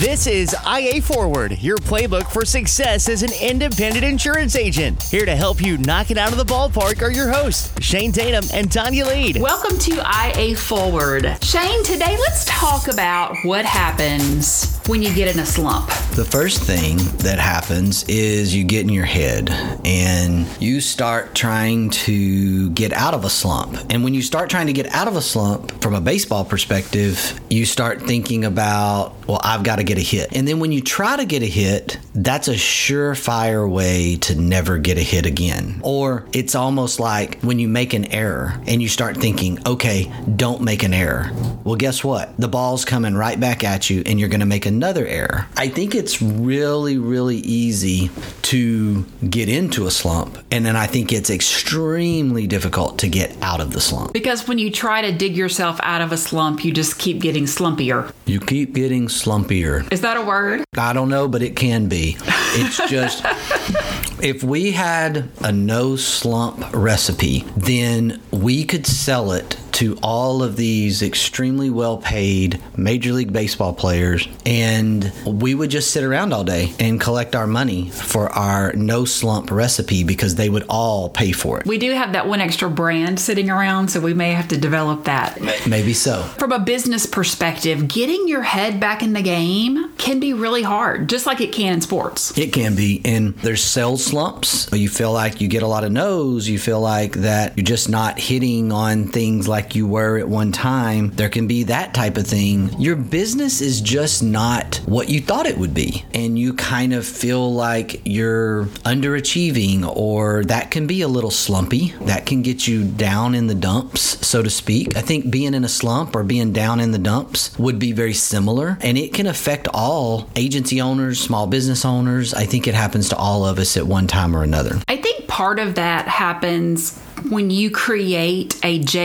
This is IA Forward, your playbook for success as an independent insurance agent. Here to help you knock it out of the ballpark are your hosts, Shane Tatum and Tonya Lead. Welcome to IA Forward. Shane, today let's talk about what happens when you get in a slump. The first thing that happens is you get in your head and you start trying to get out of a slump. And when you start trying to get out of a slump from a baseball perspective, you start thinking about, well, I've got to get a hit. And then when you try to get a hit, that's a surefire way to never get a hit again. Or it's almost like when you make an error and you start thinking, okay, don't make an error. Well, guess what? The ball's coming right back at you and you're going to make another error. I think it's really, really easy to get into a slump. And then I think it's extremely difficult to get out of the slump. Because when you try to dig yourself out of a slump, you just keep getting slumpier. You keep getting slumpier. Is that a word? I don't know, but it can be. It's just if we had a no slump recipe, then we could sell it to all of these extremely well paid Major League Baseball players, and we would just sit around all day and collect our money for our no slump recipe because they would all pay for it. We do have that one extra brand sitting around, so we may have to develop that. Maybe so. From a business perspective, getting your head back in the game can be really hard, just like it can in sports. It can be. And there's sales slumps. You feel like you get a lot of no's. You feel like that you're just not hitting on things like you were at one time. There can be that type of thing. Your business is just not what you thought it would be. And you kind of feel like you're underachieving, or that can be a little slumpy. That can get you down in the dumps, so to speak. I think being in a slump or being down in the dumps would be very similar. And it can affect all agency owners, small business owners. I think it happens to all of us at one time or another. I think part of that happens when you create a job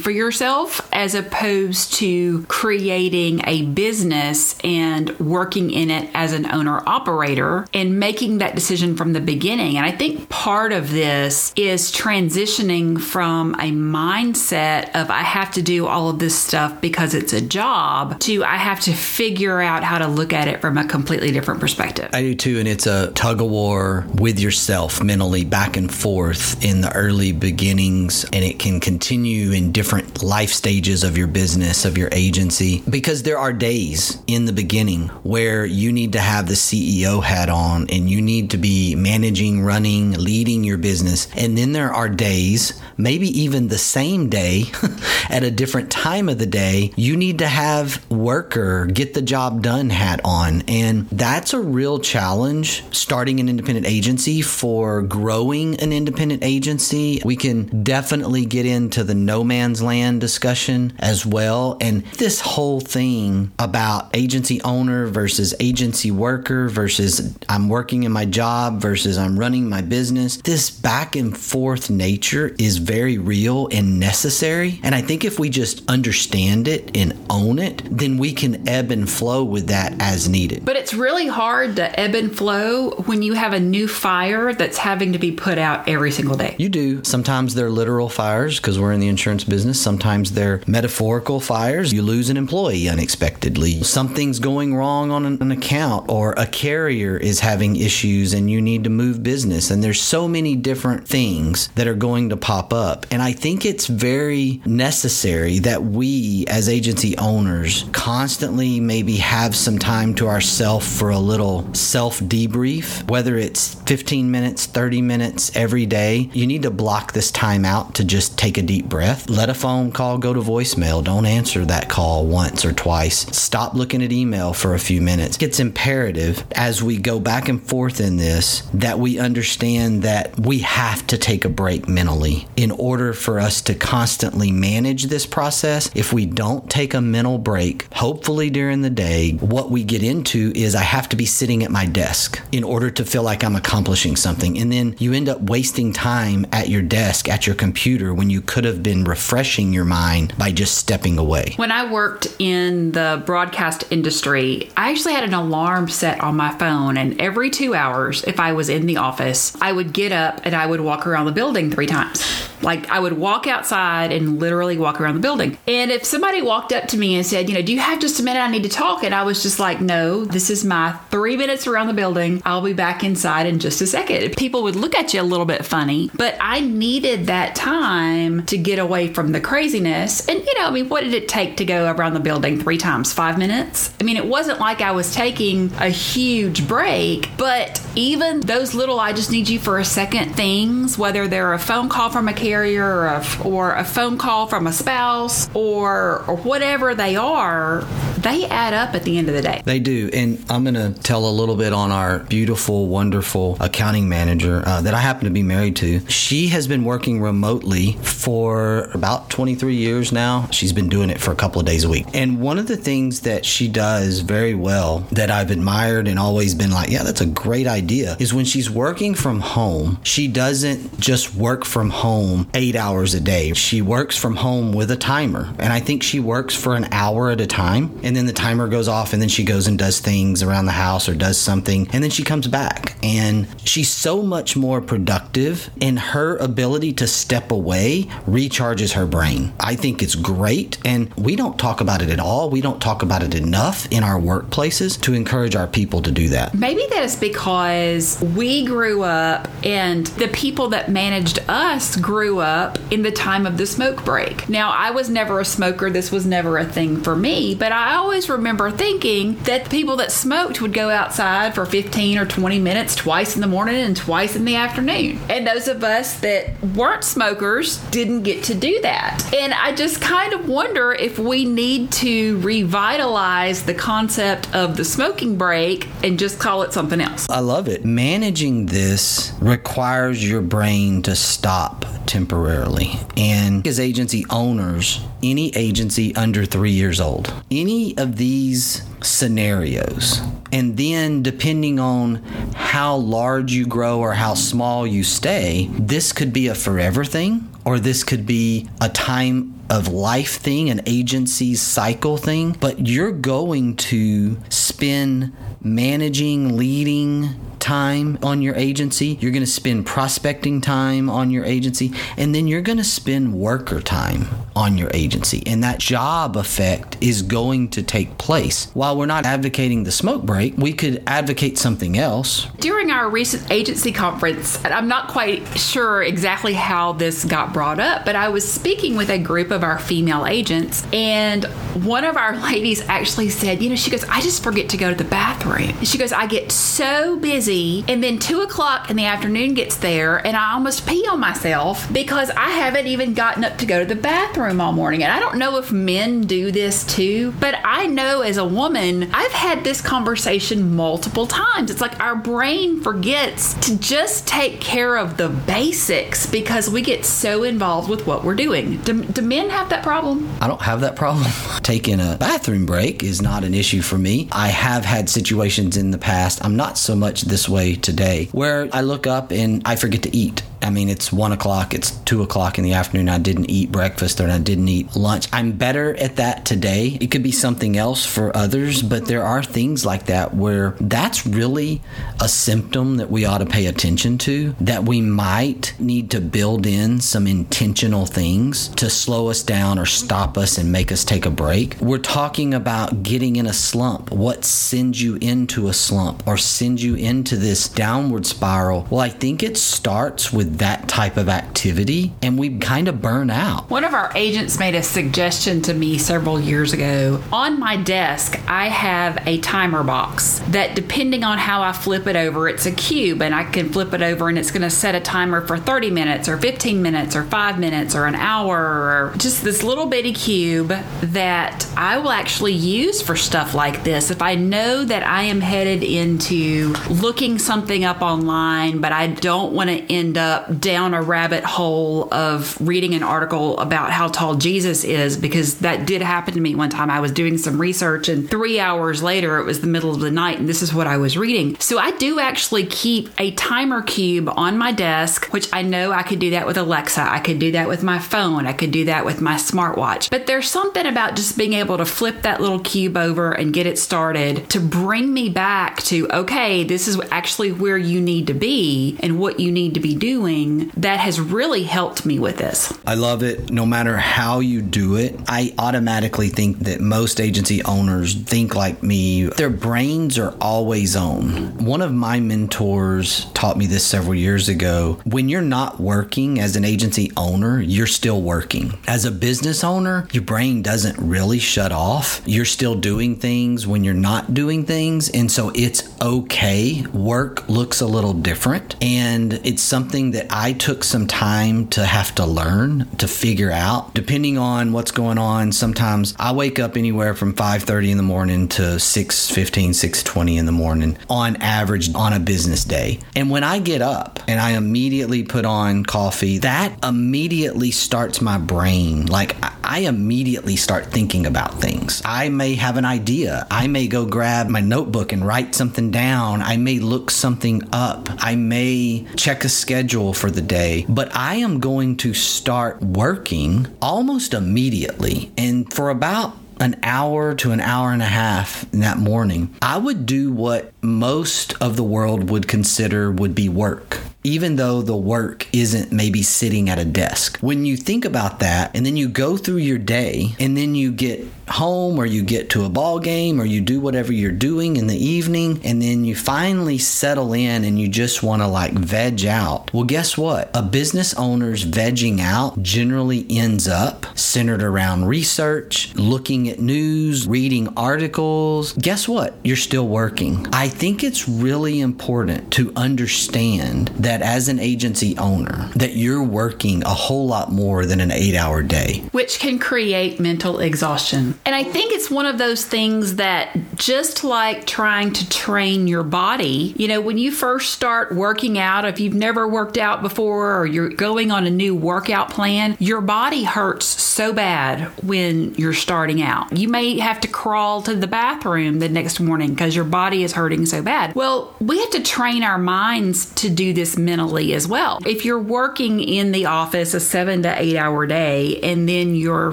for yourself as opposed to creating a business and working in it as an owner operator and making that decision from the beginning. And i think part of this is transitioning from a mindset of i have to do all of this stuff because it's a job to i have to figure out how to look at it from a completely different perspective. I do too, and it's a tug of war with yourself mentally back and forth in the early beginnings, and it can continue in different life stages of your business, of your agency, because there are days in the beginning where you need to have the CEO hat on and you need to be managing, running, leading your business. And then there are days, maybe even the same day at a different time of the day, you need to have worker, get the job done hat on. And that's a real challenge starting an independent agency for growing an independent agency. We can definitely get into the no man's land discussion as well. And this whole thing about agency owner versus agency worker versus I'm working in my job versus I'm running my business, this back and forth nature is very real and necessary. And I think if we just understand it and own it, then we can ebb and flow with that as needed. But it's really hard to ebb and flow when you have a new fire that's having to be put out every single day. You do. Sometimes they're literal fires because we're in the insurance business. Sometimes they're metaphorical fires. You lose an employee unexpectedly. Something's going wrong on an, an account, or a carrier is having issues and you need to move business. And there's so many different things that are going to pop up. And I think it's very necessary that we, as agency owners, constantly maybe have some time to ourselves for a little self debrief, whether it's 15 minutes, 30 minutes every day. You need to block this time out to just take a deep breath. Let a phone call go to voicemail. Don't answer that call once or twice. Stop looking at email for a few minutes. It's imperative as we go back and forth in this that we understand that we have to take a break mentally in order for us to constantly manage this process. If we don't take a mental break, hopefully during the day, what we get into is I have to be sitting at my desk in order to feel like I'm accomplishing something. And then you end up wasting time at your desk, at your computer, when you could have been refreshing your mind by just stepping away. When I worked in the broadcast industry, I actually had an alarm set on my phone, and every two hours, if I was in the office, I would get up and I would walk around the building three times. Like I would walk outside and literally walk around the building. And if somebody walked up to me and said, you know, do you have just a minute? I need to talk. And I was just like, no, this is my three minutes around the building. I'll be back inside in just a second. People would look at you a little bit funny, but I needed that time to get away from the craziness. And, you know, I mean, what did it take to go around the building three times? Five minutes? I mean, it wasn't like I was taking a huge break, but even those little, I just need you for a second things, whether they're a phone call from a carrier or a, or a phone call from a spouse or, or whatever they are, they add up at the end of the day. They do. And I'm going to tell a little bit on our beautiful, wonderful accounting manager uh, that I happen to be married to. She has been working remotely for about 23 years now. She's been doing it for a couple of days a week. And one of the things that she does very well that I've admired and always been like, yeah, that's a great idea is when she's working from home, she doesn't just work from home eight hours a day. She works from home with a timer. And I think she works for an hour at a time. And then the timer goes off and then she goes and does things around the house or does something. And then she comes back. And she's so much more productive and her ability to step away recharges her brain. I think it's great. And we don't talk about it at all. We don't talk about it enough in our workplaces to encourage our people to do that. Maybe that is because we grew up and the people that managed us grew up in the time of the smoke break. Now, I was never a smoker. This was never a thing for me, but I always remember thinking that people that smoked would go outside for 15 or 20 minutes twice in the morning and twice in the afternoon. And those of us that weren't smokers didn't get to do that. And I just kind of wonder if we need to revitalize the concept of the smoking break and just call it something else. I love it. Managing this requires your brain to stop temporarily. And as agency owners, any agency under three years old, any of these scenarios, and then depending on how large you grow or how small you stay, this could be a forever thing or this could be a time of life thing, an agency cycle thing, but you're going to spend managing, leading time on your agency. You're going to spend prospecting time on your agency, and then you're going to spend worker time on your agency. And that job effect is going to take place. While we're not advocating the smoke break, we could advocate something else. During our recent agency conference, I'm not quite sure exactly how this got brought up, but I was speaking with a group of our female agents, and one of our ladies actually said, You know, she goes, I just forget to go to the bathroom. She goes, I get so busy, and then two o'clock in the afternoon gets there, and I almost pee on myself because I haven't even gotten up to go to the bathroom all morning. And I don't know if men do this too, but I know as a woman, I've had this conversation multiple times. It's like our brain forgets to just take care of the basics because we get so involved with what we're doing. Do, do men have that problem? I don't have that problem. Taking a bathroom break is not an issue for me. I have had situations in the past, I'm not so much this way today, where I look up and I forget to eat. I mean, it's one o'clock, it's two o'clock in the afternoon. I didn't eat breakfast or I didn't eat lunch. I'm better at that today. It could be something else for others, but there are things like that where that's really a symptom that we ought to pay attention to, that we might need to build in some intentional things to slow us down or stop us and make us take a break. We're talking about getting in a slump. What sends you into a slump or sends you into this downward spiral? Well, I think it starts with that type of activity and we kind of burn out. One of our agents made a suggestion to me several years ago. On my desk, I have a timer box that, depending on how I flip it over, it's a cube and I can flip it over and it's going to set a timer for 30 minutes or 15 minutes or five minutes or an hour or just this little bitty cube that I will actually use for stuff like this. If I know that I am headed into looking something up online, but I don't want to end up down a rabbit hole of reading an article about how tall Jesus is because that did happen to me one time. I was doing some research and three hours later it was the middle of the night and this is what I was reading. So I do actually keep a timer cube on my desk, which I know I could do that with Alexa. I could do that with my phone. I could do that with my smartwatch. But there's something about just being able to flip that little cube over and get it started to bring me back to, okay, this is actually where you need to be and what you need to be doing doing that has really helped me with this. I love it. No matter how you do it, I automatically think that most agency owners think like me. Their brains are always on. One of my mentors taught me this several years ago. When you're not working as an agency owner, you're still working. As a business owner, your brain doesn't really shut off. You're still doing things when you're not doing things. And so it's okay. Work looks a little different. And it's something that I took some time to have to learn, to figure out. Depending on what's going on, sometimes I wake up anywhere from 5:30 in the morning to 6:15, 6:20 in the morning on average on a business day. And when I get up and I immediately put on coffee, that immediately starts my brain. Like I immediately start thinking about things. I may have an idea. I may go grab my notebook and write something down. I may look something up. I may check a schedule for the day, but I am going to start working almost immediately. And for about an hour to an hour and a half in that morning, I would do what most of the world would consider would be work even though the work isn't maybe sitting at a desk. When you think about that and then you go through your day and then you get home or you get to a ball game or you do whatever you're doing in the evening and then you finally settle in and you just want to like veg out. Well, guess what? A business owner's vegging out generally ends up centered around research, looking at news, reading articles. Guess what? You're still working. I think it's really important to understand that as an agency owner that you're working a whole lot more than an 8-hour day, which can create mental exhaustion. And I think it's one of those things that just like trying to train your body, you know, when you first start working out, if you've never worked out before or you're going on a new workout plan, your body hurts so bad when you're starting out. You may have to crawl to the bathroom the next morning because your body is hurting so bad. Well, we have to train our minds to do this mentally as well. If you're working in the office a seven to eight hour day and then you're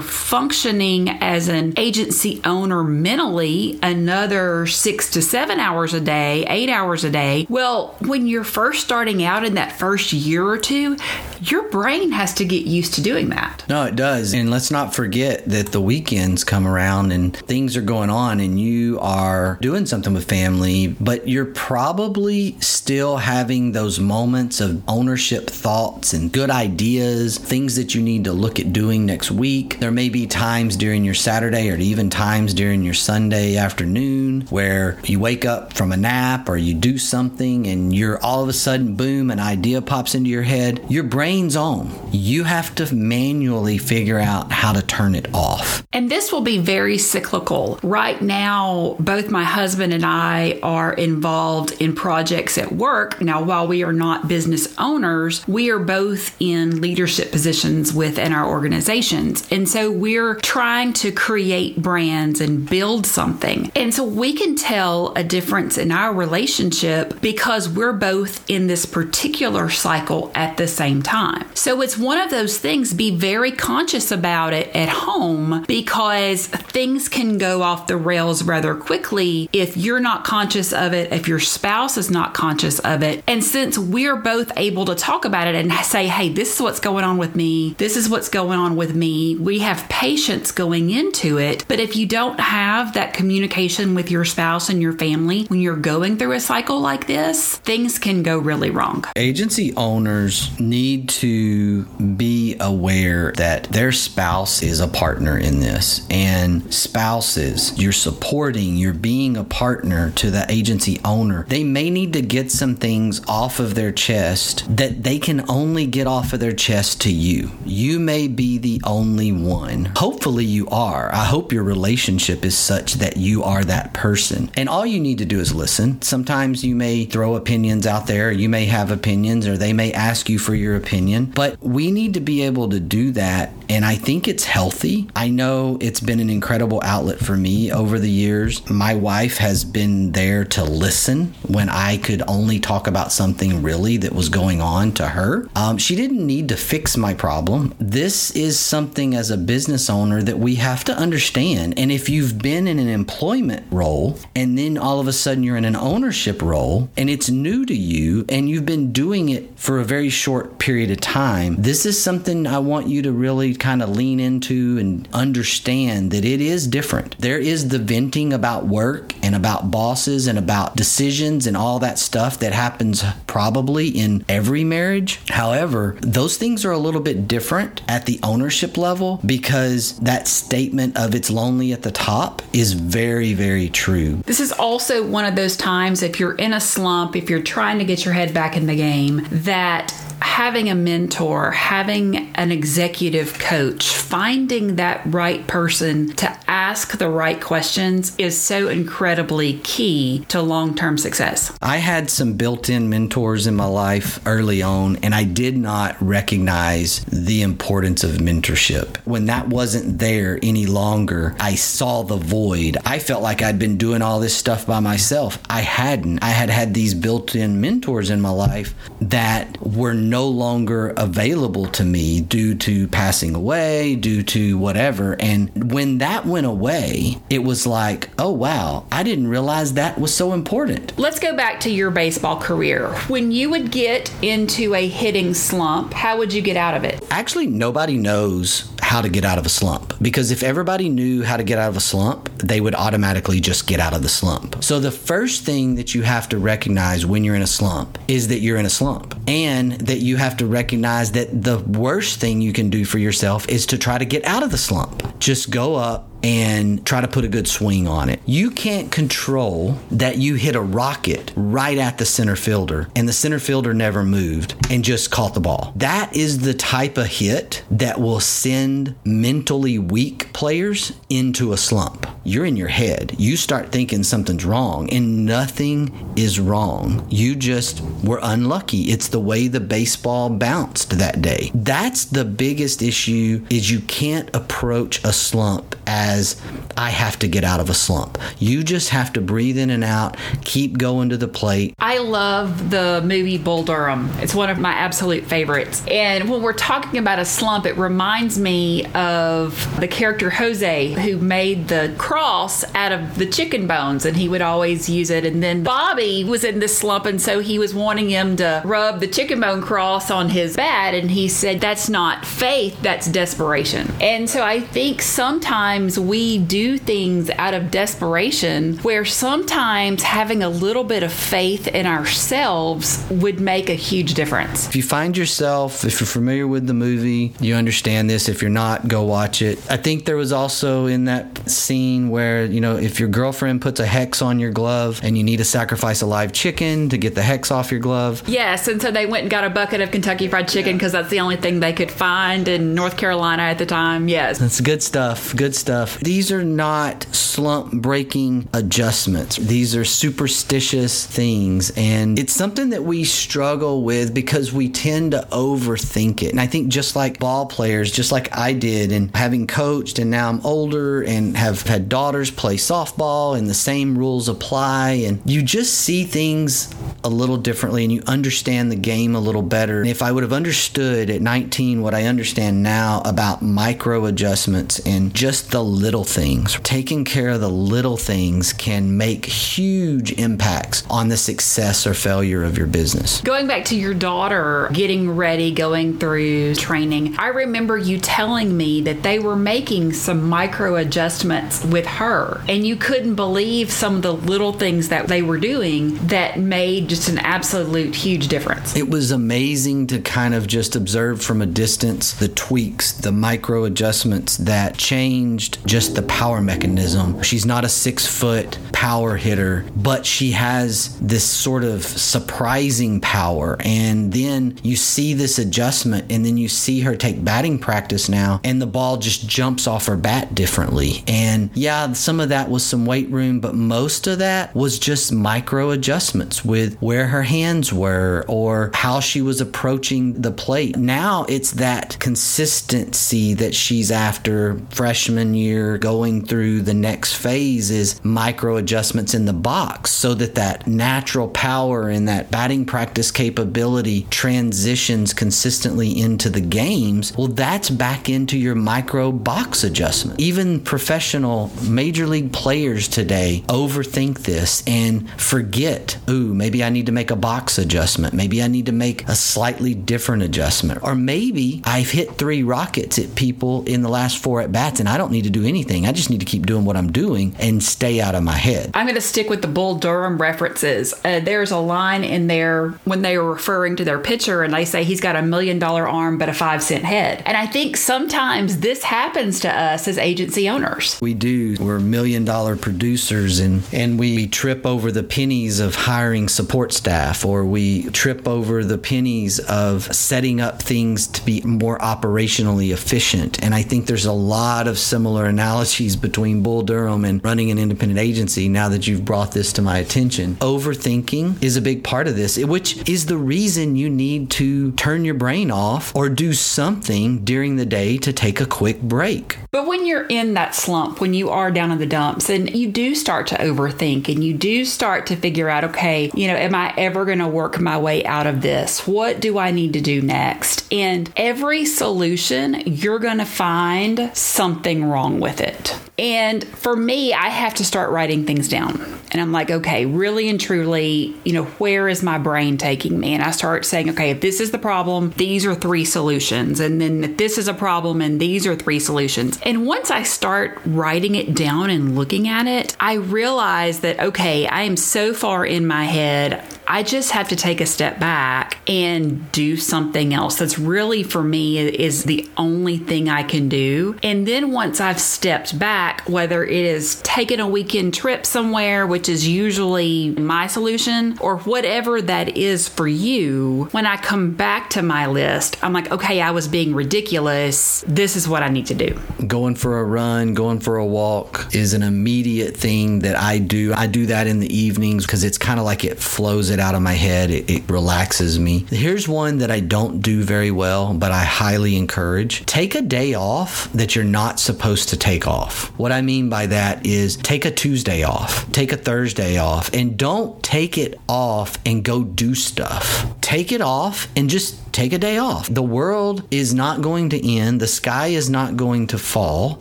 functioning as an agency owner mentally another six to seven hours a day, eight hours a day. Well, when you're first starting out in that first year or two, your brain has to get used to doing that. No, it does. And let's not forget that the weekends come around and things are going on and you are doing something with family, but you're probably still having those moments of ownership thoughts and good ideas, things that you need to look at doing next week. There may be times during your Saturday or even times during your Sunday afternoon where you wake up from a nap or you do something and you're all of a sudden, boom, an idea pops into your head. Your brain's on. You have to manually figure out how to turn it off. And this will be very cyclical. Right now, both my husband and I are involved in projects at work. Now, while we are not business owners, we are both in leadership positions within our organizations. And so we're trying to create brands and build something. And so we can tell a difference in our relationship because we're both in this particular cycle at the same time. So it's one of those things, be very conscious about it at home because things can go off the rails rather quickly if you're not conscious of it, if your spouse is not conscious of it. And since we're both able to talk about it and say, hey, this is what's going on with me, this is what's going on with me, we have patience going into it. But if you don't have that communication with your spouse and your family when you're going through a cycle like this, things can go really wrong. Agency owners need to be aware that their spouse is a partner in this. And spouses, you're supporting, you're being a partner to the agency owner. They may need to get some things off of their chest that they can only get off of their chest to you. You may be the only one. Hopefully, you are. I hope your relationship is such that you are that person. And all you need to do is listen. Sometimes you may throw opinions out there, you may have opinions, or they may ask you for your opinion, but we need to be able to do that. And I think it's healthy. I know it's been an incredible outlet for me over the years. My wife has been there to listen when I could only talk about something really that was going on to her. Um, she didn't need to fix my problem. This is something as a business owner that we have to understand. And if you've been in an employment role and then all of a sudden you're in an ownership role and it's new to you and you've been doing it for a very short period of time, this is something I want you to really kind of lean into and understand that it is different. There is the venting about work and about bosses and about decisions and all that stuff that happens probably in every marriage. However, those things are a little bit different at the ownership level because that statement of it's lonely at the top is very, very true. This is also one of those times if you're in a slump, if you're trying to get your head back in the game, that having a mentor, having an executive coach, finding that right person to ask the right questions is so incredibly key to long term success. I had some built in mentors in my life early on, and I did not recognize the importance of mentorship. When that wasn't there any longer, I saw the void. I felt like I'd been doing all this stuff by myself. I hadn't. I had had these built in mentors in my life that were no longer available to me due to passing away, due to whatever. And when that went away, it was like, oh, wow, I didn't realize that was so important. Let's go back to your baseball career. When you would get into a hitting slump, how would you get out of it? Actually, nobody knows how to get out of a slump because if everybody knew how to get out of a slump, they would automatically just get out of the slump. So, the first thing that you have to recognize when you're in a slump is that you're in a slump and that you have to recognize that the worst thing you can do for yourself is to try to get out of the slump. Just go up and try to put a good swing on it. You can't control that you hit a rocket right at the center fielder and the center fielder never moved and just caught the ball. That is the type of hit that will send mentally weak players into a slump. You're in your head. You start thinking something's wrong and nothing is wrong. You just were unlucky. It's the way the baseball bounced that day. That's the biggest issue is you can't approach a slump as as I have to get out of a slump. You just have to breathe in and out, keep going to the plate. I love the movie Bull Durham. It's one of my absolute favorites. And when we're talking about a slump, it reminds me of the character Jose who made the cross out of the chicken bones and he would always use it. And then Bobby was in this slump and so he was wanting him to rub the chicken bone cross on his bat and he said that's not faith, that's desperation. And so I think sometimes we do things out of desperation where sometimes having a little bit of faith in ourselves would make a huge difference. If you find yourself, if you're familiar with the movie, you understand this. If you're not, go watch it. I think there was also in that scene where, you know, if your girlfriend puts a hex on your glove and you need to sacrifice a live chicken to get the hex off your glove. Yes, and so they went and got a bucket of Kentucky Fried Chicken because that's the only thing they could find in North Carolina at the time. Yes. That's good stuff. Good stuff. These are not slump breaking adjustments. These are superstitious things. And it's something that we struggle with because we tend to overthink it. And I think just like ball players, just like I did, and having coached, and now I'm older and have had daughters play softball, and the same rules apply. And you just see things a little differently and you understand the game a little better. And if I would have understood at 19 what I understand now about micro adjustments and just the little things, taking care of the little things can make huge impacts on the success or failure of your business. Going back to your daughter getting ready, going through training, I remember you telling me that they were making some micro adjustments with her, and you couldn't believe some of the little things that they were doing that made just an absolute huge difference. It was amazing to kind of just observe from a distance the tweaks, the micro adjustments that changed just the power mechanism. She's not a six foot power hitter, but she has this sort of surprising power. And then you see this adjustment, and then you see her take batting practice now, and the ball just jumps off her bat differently. And yeah, some of that was some weight room, but most of that was just micro adjustments with where her hands were or how she was approaching the plate. Now it's that consistency that she's after freshman year going through the next phase is micro adjustments in the box so that that natural power and that batting practice capability transitions consistently into the games. Well, that's back into your micro box adjustment. Even professional major league players today overthink this and forget, ooh, maybe I need to make a box adjustment. Maybe I need to make a slightly different adjustment. Or maybe I've hit three rockets at people in the last four at bats and I don't need to do anything. I just need to keep doing what I'm doing and stay out of my head. I'm going to stick with the Bull Durham references. Uh, there's a line in there when they were referring to their pitcher and they say he's got a million dollar arm but a five cent head. And I think sometimes this happens to us as agency owners. We do. We're million dollar producers and, and we trip over the pennies of hiring support staff or we trip over the pennies of setting up things to be more operationally efficient. And I think there's a lot of similar analogies between Bull Durham and running an independent agency now that you've brought this to my attention. Overthinking is a big part of this, which is the reason you need to turn your brain off or do something during the day to take a quick break. But when you're in that slump, when you are down in the dumps, and you do start to overthink and you do start to figure out, okay, you know, am I ever going to work my way out of this? What do I need to do next? And every solution, you're going to find something wrong with it. And for me, I have to start writing things down. And I'm like, okay, really and truly, you know, where is my brain taking me? And I start saying, okay, if this is the problem, these are three solutions. And then if this is a problem, and these are three solutions. And once I start writing it down and looking at it, I realize that, okay, I am so far in my head. I just have to take a step back and do something else that's really for me is the only thing I can do. And then once I've stepped back, whether it is taking a weekend trip somewhere, which is usually my solution, or whatever that is for you, when I come back to my list, I'm like, okay, I was being ridiculous. This is what I need to do. Going for a run, going for a walk is an immediate thing that I do. I do that in the evenings because it's kind of like it flows it out of my head. It, it relaxes me. Here's one that I don't do very well, but I highly encourage. Take a day off that you're not supposed to take off. What I mean by that is take a Tuesday off, take a Thursday off, and don't take it off and go do stuff. Take it off and just take a day off. The world is not going to end, the sky is not going to fall,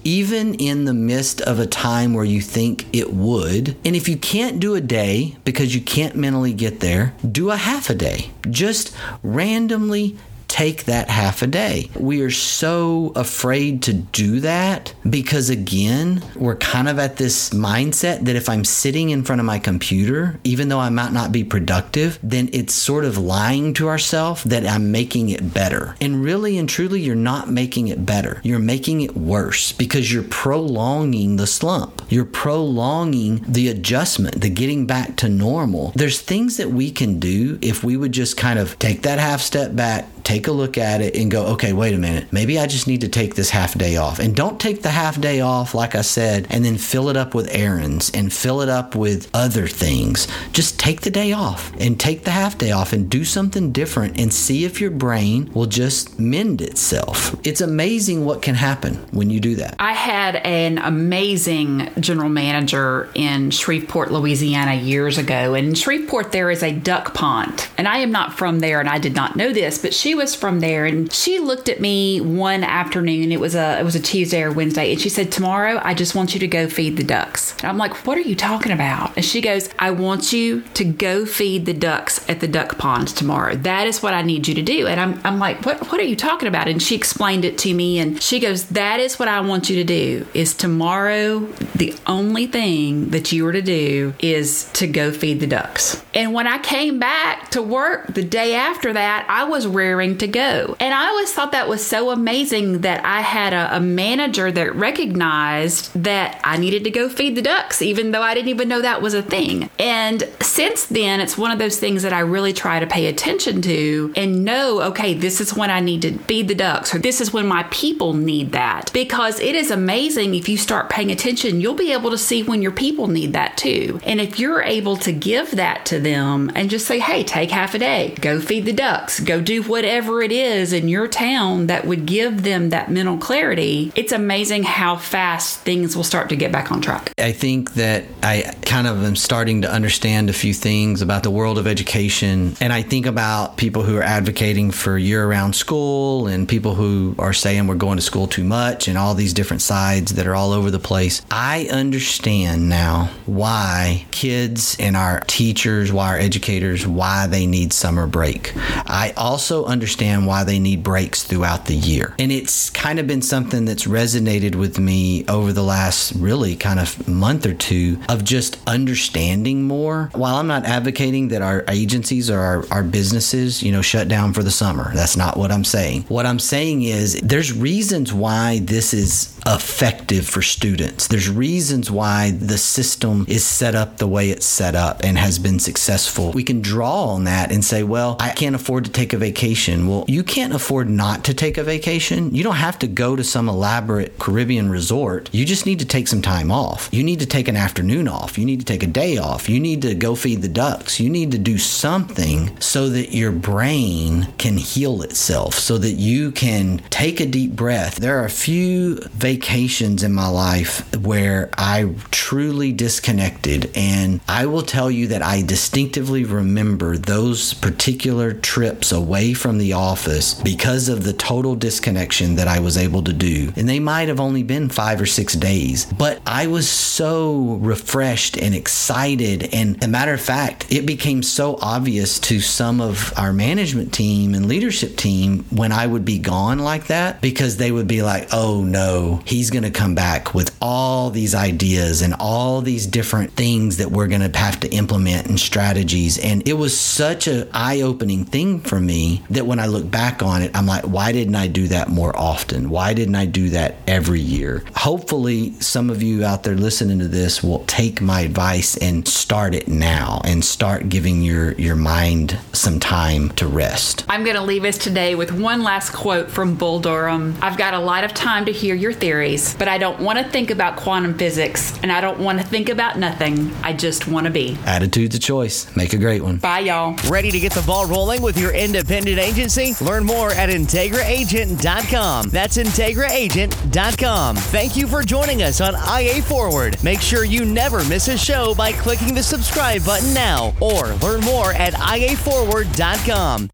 even in the midst of a time where you think it would. And if you can't do a day because you can't mentally get there, do a half a day. Just randomly take that half a day. We are so afraid to do that because, again, we're kind of at this mindset that if I'm sitting in front of my computer, even though I might not be productive, then it's sort of lying to ourselves that I'm making it better. And really and truly, you're not making it better. You're making it worse because you're prolonging the slump. You're prolonging the adjustment, the getting back to normal. There's things that we can do if we would just kind of take that half step back, take a look at it and go, okay, wait a minute. Maybe I just need to take this half day off. And don't take the half day off, like I said, and then fill it up with errands and fill it up with other things. Just take the day off and take the half day off and do something different and see if your brain will just mend itself. It's amazing what can happen when you do that. I had an amazing general manager in Shreveport, Louisiana years ago. And in Shreveport, there is a duck pond. And I am not from there and I did not know this, but she was from there and she looked at me one afternoon. It was a it was a Tuesday or Wednesday, and she said, "Tomorrow, I just want you to go feed the ducks." And I'm like, "What are you talking about?" And she goes, "I want you to go feed the ducks at the duck pond tomorrow. That is what I need you to do." And I'm I'm like, "What what are you talking about?" And she explained it to me, and she goes, "That is what I want you to do. Is tomorrow the only thing that you are to do is to go feed the ducks." And when I came back to work the day after that, I was raring raring to go. And I always thought that was so amazing that I had a, a manager that recognized that I needed to go feed the ducks, even though I didn't even know that was a thing. And since then, it's one of those things that I really try to pay attention to and know, okay, this is when I need to feed the ducks, or this is when my people need that. Because it is amazing if you start paying attention, you'll be able to see when your people need that too. And if you're able to give that to them and just say, hey, take half a day, go feed the ducks, go do whatever it is in your town that would give them that mental clarity, it's amazing how fast things will start to get back on track. I think that I kind of am starting to understand a few things about the world of education. And I think about people who are advocating for year round school and people who are saying we're going to school too much and all these different sides that are all over the place. I understand now why kids and our teachers, why our educators, why they need summer break. I also understand why they need breaks throughout the year. And it's kind of been something that's resonated with me over the last really kind of month or two of just understanding more. While I'm not advocating that our agencies or our, our businesses, you know, shut down for the summer, that's not what I'm saying. What I'm saying is there's reasons why this is effective for students. There's reasons why the system is set up the way it's set up and has been successful. We can draw on that and say, well, I can't afford to take a vacation. Well, you can't afford not to take a vacation. You don't have to go to some elaborate Caribbean resort. You just need to take some time off. You need to take an afternoon off. You need to take a day off. You need to go feed the ducks. You need to do something so that your brain can heal itself, so that you can take a deep breath. There are a few vacations in my life where I truly disconnected, and I will tell you that I distinctively remember those particular trips away from the office because of the total disconnection that I was able to do. And they might have only been five or six days, but I was so refreshed and excited. And a matter of fact, it became so obvious to some of our management team and leadership team when I would be gone like that because they would be like, oh no, he's going to come back with all these ideas and all these different things that we're going to have to implement and strategies. And it was such an eye opening thing for me that when I look back on it, I'm like, why didn't I do that more often? Why didn't I do that every year? Hopefully, some of you out there listening to this will take my advice and start it now and start giving your, your mind some time to rest. I'm going to leave us today with one last quote from Bull Durham. I've got a lot of time to hear your theories, but I don't want to think about quantum physics and I don't want to think about nothing. I just want to be. Attitude's a choice. Make a great one. Bye, y'all. Ready to get the ball rolling with your independent agency? Learn more at IntegraAgent.com. That's IntegraAgent.com. Thank you for joining us on IA Forward. Make sure you never miss a show by clicking the subscribe button now or learn more at IAForward.com.